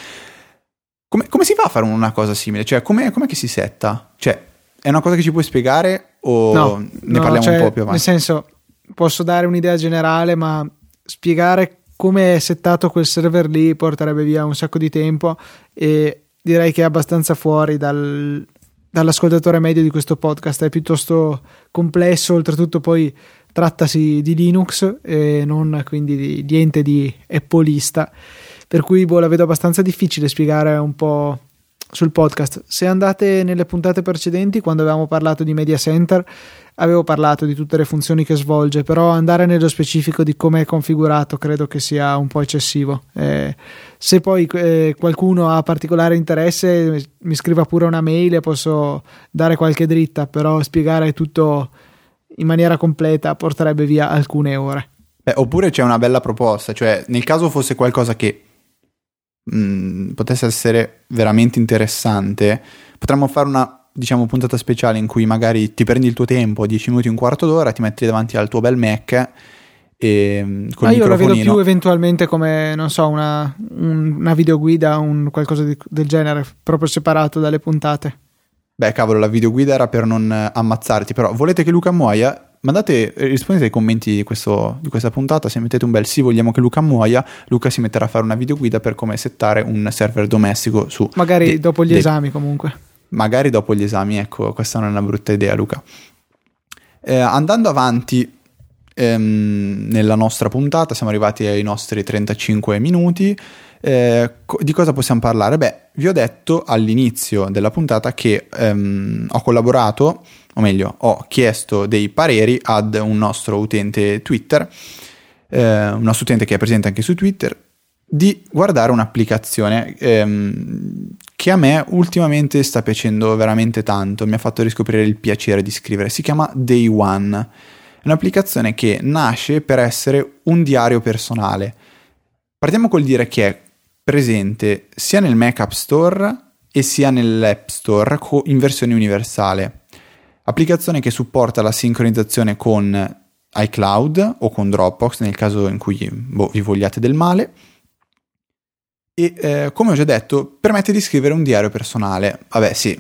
come, come, si fa a fare una cosa simile? Cioè, com'è, com'è, che si setta? Cioè, è una cosa che ci puoi spiegare o no, ne no, parliamo cioè, un po' più avanti? Nel senso, posso dare un'idea generale, ma spiegare come è settato quel server lì porterebbe via un sacco di tempo e direi che è abbastanza fuori dal, dall'ascoltatore medio di questo podcast. È piuttosto complesso, oltretutto poi trattasi di Linux e non quindi di, di ente di Appleista per cui boh, la vedo abbastanza difficile spiegare un po' sul podcast. Se andate nelle puntate precedenti, quando avevamo parlato di Media Center, avevo parlato di tutte le funzioni che svolge, però andare nello specifico di come è configurato credo che sia un po' eccessivo. Eh, se poi eh, qualcuno ha particolare interesse, mi scriva pure una mail e posso dare qualche dritta, però spiegare tutto in maniera completa porterebbe via alcune ore. Beh, oppure c'è una bella proposta, cioè nel caso fosse qualcosa che mh, mm, potesse essere veramente interessante, potremmo fare una diciamo puntata speciale in cui magari ti prendi il tuo tempo, 10 minuti, un quarto d'ora, ti metti davanti al tuo bel Mac e mm, con Ah, io la vedo più eventualmente come, non so, una, un- una videoguida, un qualcosa di- del genere, proprio separato dalle puntate. Beh, cavolo, la videoguida era per non eh, ammazzarti, però volete che Luca muoia? Mandate, eh, rispondete ai commenti di, questo- di questa puntata, se mettete un bel sì, vogliamo che Luca muoia, Luca si metterà a fare una videoguida per come settare un server domestico su... Magari de- dopo gli de- esami comunque. Magari dopo gli esami, ecco, questa non è una brutta idea, Luca. Eh, andando avanti ehm, nella nostra puntata, siamo arrivati ai nostri 35 minuti. Eh, di cosa possiamo parlare? Beh, vi ho detto all'inizio della puntata che ehm, ho collaborato, o meglio, ho chiesto dei pareri ad un nostro utente Twitter, eh, un nostro utente che è presente anche su Twitter, di guardare un'applicazione ehm, che a me ultimamente sta piacendo veramente tanto, mi ha fatto riscoprire il piacere di scrivere. Si chiama Day One. È un'applicazione che nasce per essere un diario personale. Partiamo col dire che è presente sia nel Mac App Store e sia nell'App Store in versione universale. Applicazione che supporta la sincronizzazione con iCloud o con Dropbox nel caso in cui boh, vi vogliate del male. E eh, come ho già detto, permette di scrivere un diario personale. Vabbè, sì,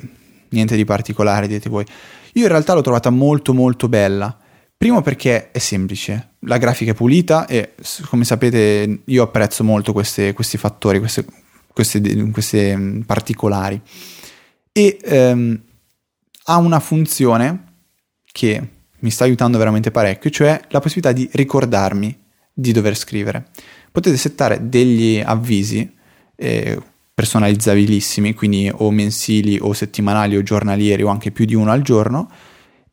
niente di particolare, dite voi. Io in realtà l'ho trovata molto molto bella. Primo perché è semplice, la grafica è pulita e come sapete io apprezzo molto queste- questi fattori, queste, queste, queste, mm, particolari. E ehm, ha una funzione che mi sta aiutando veramente parecchio, cioè la possibilità di ricordarmi di dover scrivere. Potete settare degli avvisi eh, personalizzabilissimi, quindi o mensili o settimanali o giornalieri o anche più di uno al giorno,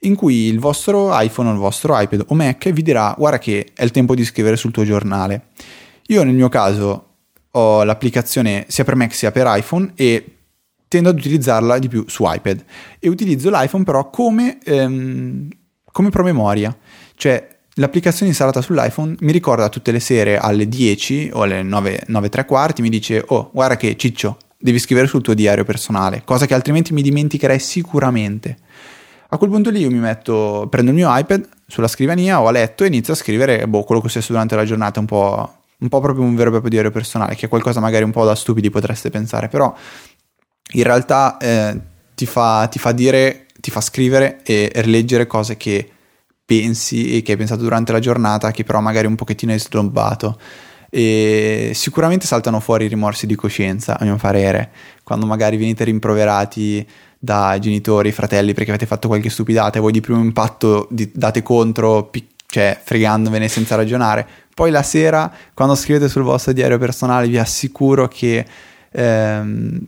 in cui il vostro iPhone o il vostro iPad o Mac vi dirà guarda che è il tempo di scrivere sul tuo giornale. Io nel mio caso ho l'applicazione sia per Mac sia per iPhone e tendo ad utilizzarla di più su iPad e utilizzo l'iPhone però come, ehm, come promemoria, cioè l'applicazione installata sull'iPhone mi ricorda tutte le sere alle 10 o alle 9, 9 3 quarti, mi dice oh guarda che ciccio, devi scrivere sul tuo diario personale, cosa che altrimenti mi dimenticherei sicuramente. A quel punto lì io mi metto, prendo il mio iPad sulla scrivania o a letto e inizio a scrivere boh, quello che ho successo durante la giornata, un po', un po' proprio un vero e proprio diario personale, che è qualcosa magari un po' da stupidi potreste pensare, però in realtà eh, ti, fa, ti fa dire, ti fa scrivere e rileggere cose che pensi e che hai pensato durante la giornata, che però magari un pochettino hai slombato. E sicuramente saltano fuori i rimorsi di coscienza, a mio parere, quando magari venite rimproverati dai genitori, fratelli, perché avete fatto qualche stupidata e voi di primo impatto di- date contro, pi- cioè fregandovene senza ragionare. Poi la sera, quando scrivete sul vostro diario personale, vi assicuro che ehm,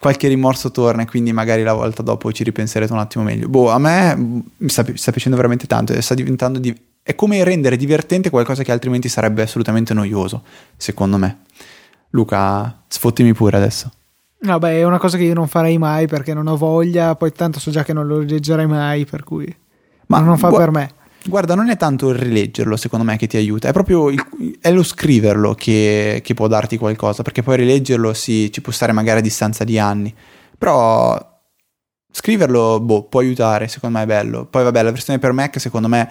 qualche rimorso torna e quindi magari la volta dopo ci ripenserete un attimo meglio. Boh, a me mm, mi sta, pi- sta piacendo veramente tanto e sta diventando... di- è come rendere divertente qualcosa che altrimenti sarebbe assolutamente noioso, secondo me. Luca, sfottimi pure adesso. No, beh, è una cosa che io non farei mai perché non ho voglia, poi tanto so già che non lo leggerei mai, per cui Ma non fa gua- per me. Guarda, non è tanto il rileggerlo, secondo me, che ti aiuta, è proprio il- è lo scriverlo che, che può darti qualcosa, perché poi rileggerlo sì, ci può stare magari a distanza di anni, però scriverlo, boh, può aiutare, secondo me è bello. Poi vabbè, la versione per Mac, secondo me,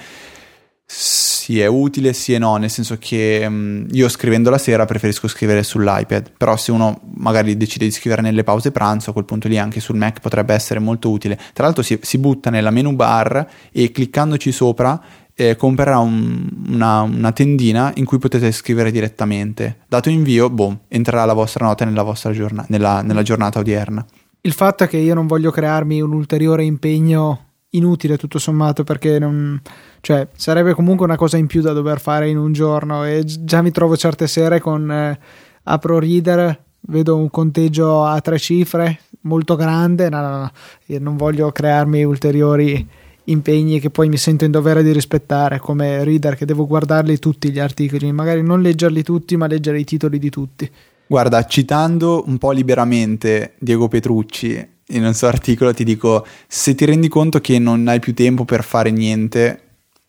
sì, è utile, sì e no, nel senso che mm, io scrivendo la sera preferisco scrivere sull'iPad, però se uno magari decide di scrivere nelle pause pranzo, a quel punto lì anche sul Mac potrebbe essere molto utile. Tra l'altro si, si butta nella menu bar e cliccandoci sopra eh, comprerà un- una, una tendina in cui potete scrivere direttamente. Dato invio, boh, entrerà la vostra nota nella, vostra giorna- nella, nella giornata odierna. Il fatto è che io non voglio crearmi un ulteriore impegno inutile tutto sommato perché non, cioè, sarebbe comunque una cosa in più da dover fare in un giorno e gi- già mi trovo certe sere con eh, apro Reader vedo un conteggio a tre cifre molto grande no, no, no, non voglio crearmi ulteriori impegni che poi mi sento in dovere di rispettare come Reader che devo guardarli tutti gli articoli magari non leggerli tutti ma leggere i titoli di tutti. Guarda, citando un po' liberamente Diego Petrucci in un suo articolo, ti dico: se ti rendi conto che non hai più tempo per fare niente,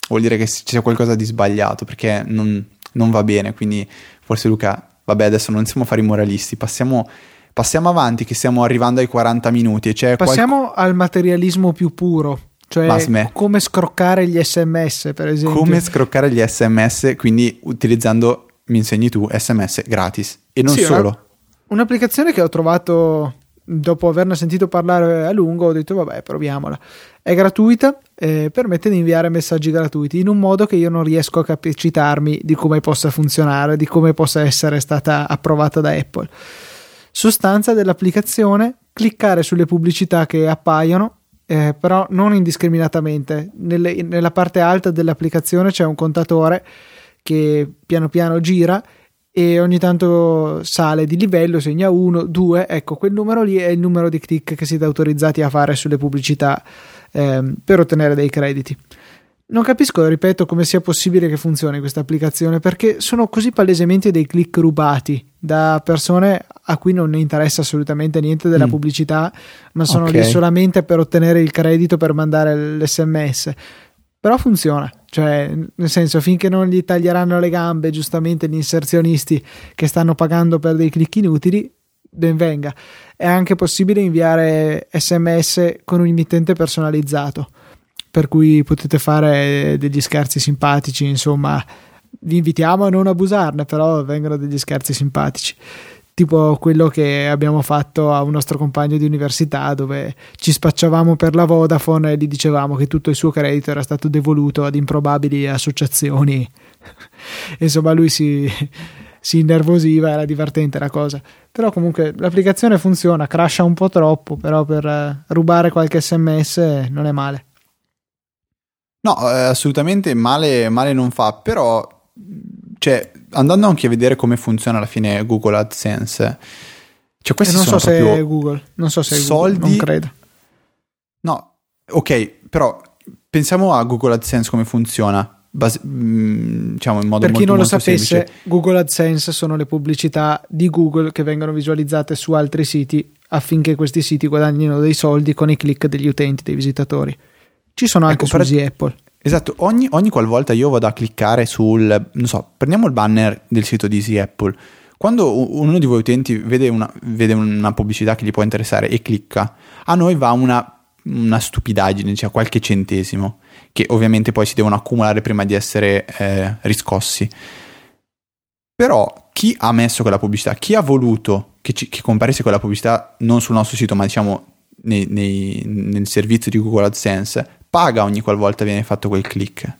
vuol dire che c'è qualcosa di sbagliato perché non, non va bene. Quindi, forse, Luca, vabbè, adesso non siamo a fare i moralisti, passiamo, passiamo avanti, che stiamo arrivando ai 40 minuti. Qual- Passiamo al materialismo più puro, cioè come scroccare gli sms per esempio. Come scroccare gli sms, quindi utilizzando, mi insegni tu, sms gratis. E non sì, solo. Una, un'applicazione che ho trovato dopo averne sentito parlare a lungo, ho detto vabbè proviamola. È gratuita e permette di inviare messaggi gratuiti in un modo che io non riesco a capacitarmi di come possa funzionare, di come possa essere stata approvata da Apple. Sostanza dell'applicazione, cliccare sulle pubblicità che appaiono eh, però non indiscriminatamente. Nelle, nella parte alta dell'applicazione c'è un contatore che piano piano gira e ogni tanto sale di livello, segna 1, 2, ecco quel numero lì è il numero di click che siete autorizzati a fare sulle pubblicità ehm, per ottenere dei crediti. Non capisco, ripeto, come sia possibile che funzioni questa applicazione perché sono così palesemente dei click rubati da persone a cui non ne interessa assolutamente niente della mm. pubblicità, ma sono okay. lì solamente per ottenere il credito per mandare l'SMS. Però funziona, cioè, nel senso, finché non gli taglieranno le gambe, giustamente gli inserzionisti che stanno pagando per dei click inutili, ben venga. È anche possibile inviare SMS con un emittente personalizzato per cui potete fare degli scherzi simpatici, insomma, vi invitiamo a non abusarne, però vengono degli scherzi simpatici. Tipo quello che abbiamo fatto a un nostro compagno di università dove ci spacciavamo per la Vodafone e gli dicevamo che tutto il suo credito era stato devoluto ad improbabili associazioni. Insomma, lui si, si innervosiva, era divertente la cosa. Però comunque l'applicazione funziona, crasha un po' troppo, però per rubare qualche sms non è male. No, eh, assolutamente male, male non fa, però cioè, andando anche a vedere come funziona alla fine Google AdSense, cioè questi non sono so se è Google, non so se è soldi, Google, non credo. No, ok, però pensiamo a Google AdSense come funziona. Base, mm, diciamo in modo per chi non lo sapesse, semplice. Google AdSense sono le pubblicità di Google che vengono visualizzate su altri siti affinché questi siti guadagnino dei soldi con i click degli utenti, dei visitatori. Ci sono anche ecco, su per... Apple. Esatto, ogni, ogni, qualvolta io vado a cliccare sul, non so, prendiamo il banner del sito di Easy Apple, quando uno di voi utenti vede una, vede una, pubblicità che gli può interessare e clicca, a noi va una, una, stupidaggine, cioè qualche centesimo, che ovviamente poi si devono accumulare prima di essere eh, riscossi. Però chi ha messo quella pubblicità, chi ha voluto che, ci, che comparisse quella pubblicità non sul nostro sito, ma diciamo nei, nei, nel servizio di Google AdSense, paga ogni qualvolta viene fatto quel click.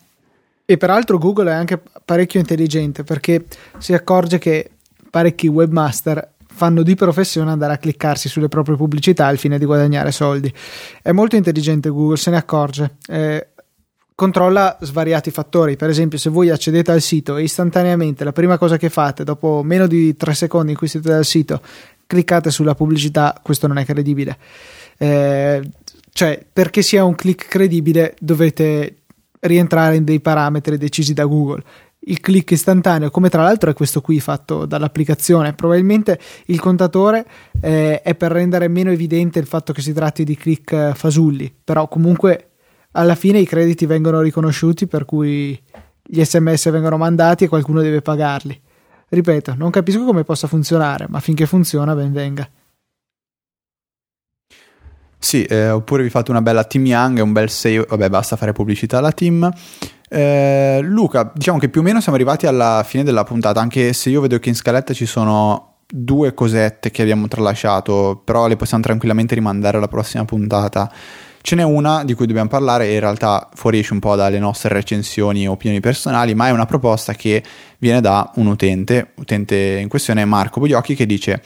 E peraltro Google è anche parecchio intelligente perché si accorge che parecchi webmaster fanno di professione andare a cliccarsi sulle proprie pubblicità al fine di guadagnare soldi. È molto intelligente Google, se ne accorge. Eh, controlla svariati fattori. Per esempio, se voi accedete al sito e istantaneamente la prima cosa che fate, dopo meno di tre secondi in cui siete dal sito, cliccate sulla pubblicità, questo non è credibile. Eh, cioè, perché sia un click credibile dovete rientrare in dei parametri decisi da Google. Il click istantaneo, come tra l'altro è questo qui fatto dall'applicazione, probabilmente il contatore eh, è per rendere meno evidente il fatto che si tratti di click eh, fasulli, però comunque alla fine i crediti vengono riconosciuti per cui gli sms vengono mandati e qualcuno deve pagarli. Ripeto, non capisco come possa funzionare, ma finché funziona ben venga. Sì, eh, oppure vi fate una bella team young e un bel 6, vabbè basta fare pubblicità alla team. Eh, Luca, diciamo che più o meno siamo arrivati alla fine della puntata, anche se io vedo che in scaletta ci sono due cosette che abbiamo tralasciato, però le possiamo tranquillamente rimandare alla prossima puntata. Ce n'è una di cui dobbiamo parlare e in realtà fuoriesce un po' dalle nostre recensioni e opinioni personali, ma è una proposta che viene da un utente, utente in questione Marco Bugliocchi, che dice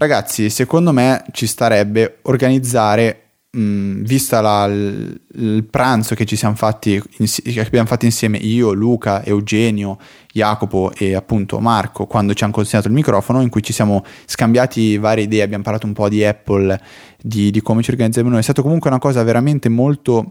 Ragazzi, secondo me ci starebbe organizzare, mh, vista la, il, il, pranzo che ci siamo fatti, che abbiamo fatto insieme io, Luca, Eugenio, Jacopo e appunto Marco, quando ci hanno consegnato il microfono, in cui ci siamo scambiati varie idee, abbiamo parlato un po' di Apple, di, di come ci organizziamo noi. È stato comunque una cosa veramente molto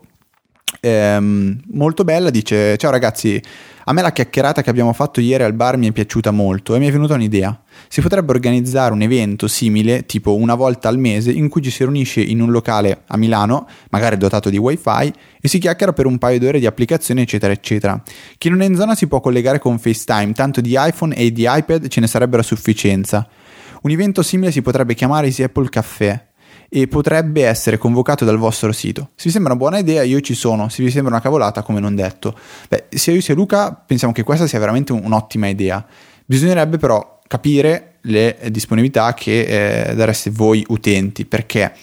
ehm, molto bella, dice ciao ragazzi, a me la chiacchierata che abbiamo fatto ieri al bar mi è piaciuta molto e mi è venuta un'idea. Si potrebbe organizzare un evento simile, tipo una volta al mese, in cui ci si riunisce in un locale a Milano, magari dotato di wifi, e si chiacchiera per un paio d'ore di applicazioni, eccetera, eccetera. Chi non è in zona si può collegare con FaceTime, tanto di iPhone e di iPad ce ne sarebbero a sufficienza. Un evento simile si potrebbe chiamare Easy Apple Caffè e potrebbe essere convocato dal vostro sito. Se vi sembra una buona idea, io ci sono, se vi sembra una cavolata, come non detto. Beh, sia io sia Luca pensiamo che questa sia veramente un'ottima idea. Bisognerebbe però capire le disponibilità che eh, dareste voi utenti, perché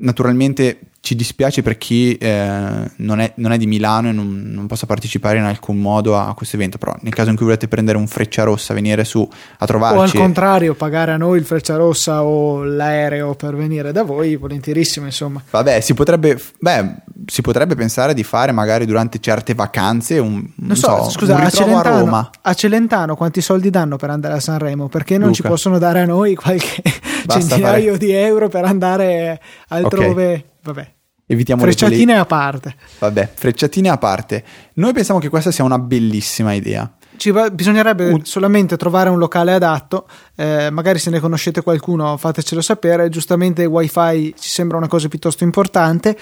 naturalmente ci dispiace per chi eh, non, è, non, è, di Milano e non, non, possa partecipare in alcun modo a questo evento, però nel caso in cui volete prendere un freccia rossa, venire su a trovarci... O al contrario, pagare a noi il freccia rossa o l'aereo per venire da voi, volentierissimo insomma. Vabbè, si potrebbe, beh, si potrebbe pensare di fare magari durante certe vacanze un, non so, so scusa, a Celentano, a Roma. A Celentano quanti soldi danno per andare a Sanremo? Perché non Luca. ci possono dare a noi qualche centinaio fare... di euro per andare altrove? Okay. Vabbè. Evitiamo frecciatine a parte. Vabbè, frecciatine a parte. Noi pensiamo che questa sia una bellissima idea. Ci va, bisognerebbe uh. solamente trovare un locale adatto, eh, magari se ne conoscete qualcuno fatecelo sapere, giustamente wifi ci sembra una cosa piuttosto importante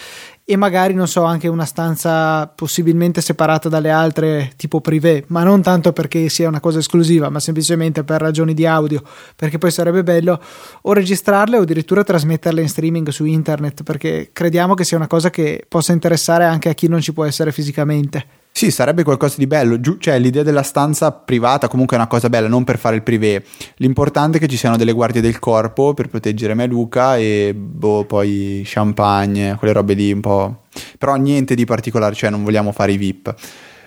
e magari non so anche una stanza possibilmente separata dalle altre tipo privé, ma non tanto perché sia una cosa esclusiva, ma semplicemente per ragioni di audio, perché poi sarebbe bello o registrarle o addirittura trasmetterle in streaming su internet, perché crediamo che sia una cosa che possa interessare anche a chi non ci può essere fisicamente. Sì, sarebbe qualcosa di bello, Giu- cioè l'idea della stanza privata comunque è una cosa bella, non per fare il privé. L'importante è che ci siano delle guardie del corpo per proteggere me e Luca e boh, poi champagne, quelle robe lì un po'... Però niente di particolare, cioè non vogliamo fare i VIP.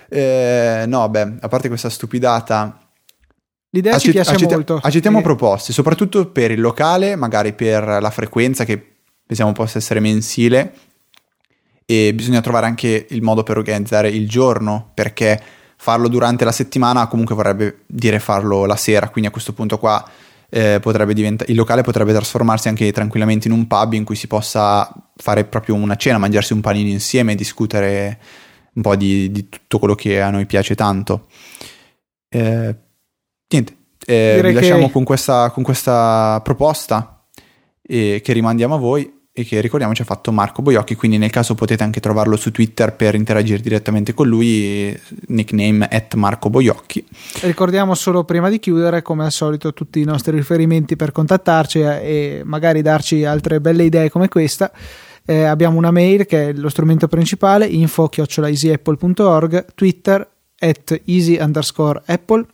Eh, no, beh, a parte questa stupidata... L'idea accett- ci piace accett- molto. Accettiamo sì. proposte, soprattutto per il locale, magari per la frequenza che pensiamo possa essere mensile e bisogna trovare anche il modo per organizzare il giorno perché farlo durante la settimana comunque vorrebbe dire farlo la sera, quindi a questo punto qua eh, potrebbe diventare, il locale potrebbe trasformarsi anche tranquillamente in un pub in cui si possa fare proprio una cena, mangiarsi un panino insieme, discutere un po' di, di tutto quello che a noi piace tanto. Eh, niente, eh, vi lasciamo che... con, questa, con questa proposta che rimandiamo a voi e che ricordiamo ci ha fatto Marco Boiocchi, quindi nel caso potete anche trovarlo su Twitter per interagire direttamente con lui, nickname at Marco Boiocchi. Ricordiamo solo prima di chiudere, come al solito, tutti i nostri riferimenti per contattarci e magari darci altre belle idee come questa. Eh, abbiamo una mail che è lo strumento principale, info-easyapple.org, Twitter at easy underscore apple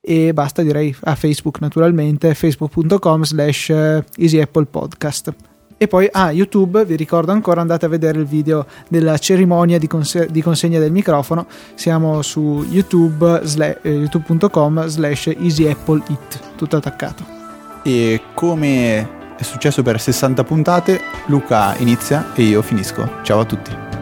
e basta direi a Facebook naturalmente, facebook.com slash easyapplepodcast. E poi a ah, YouTube, vi ricordo ancora, andate a vedere il video della cerimonia di, cons- di consegna del microfono. Siamo su youtube sla- eh, youtube.com slash easyappleit, tutto attaccato. E come è successo per 60 puntate, Luca inizia e io finisco. Ciao a tutti.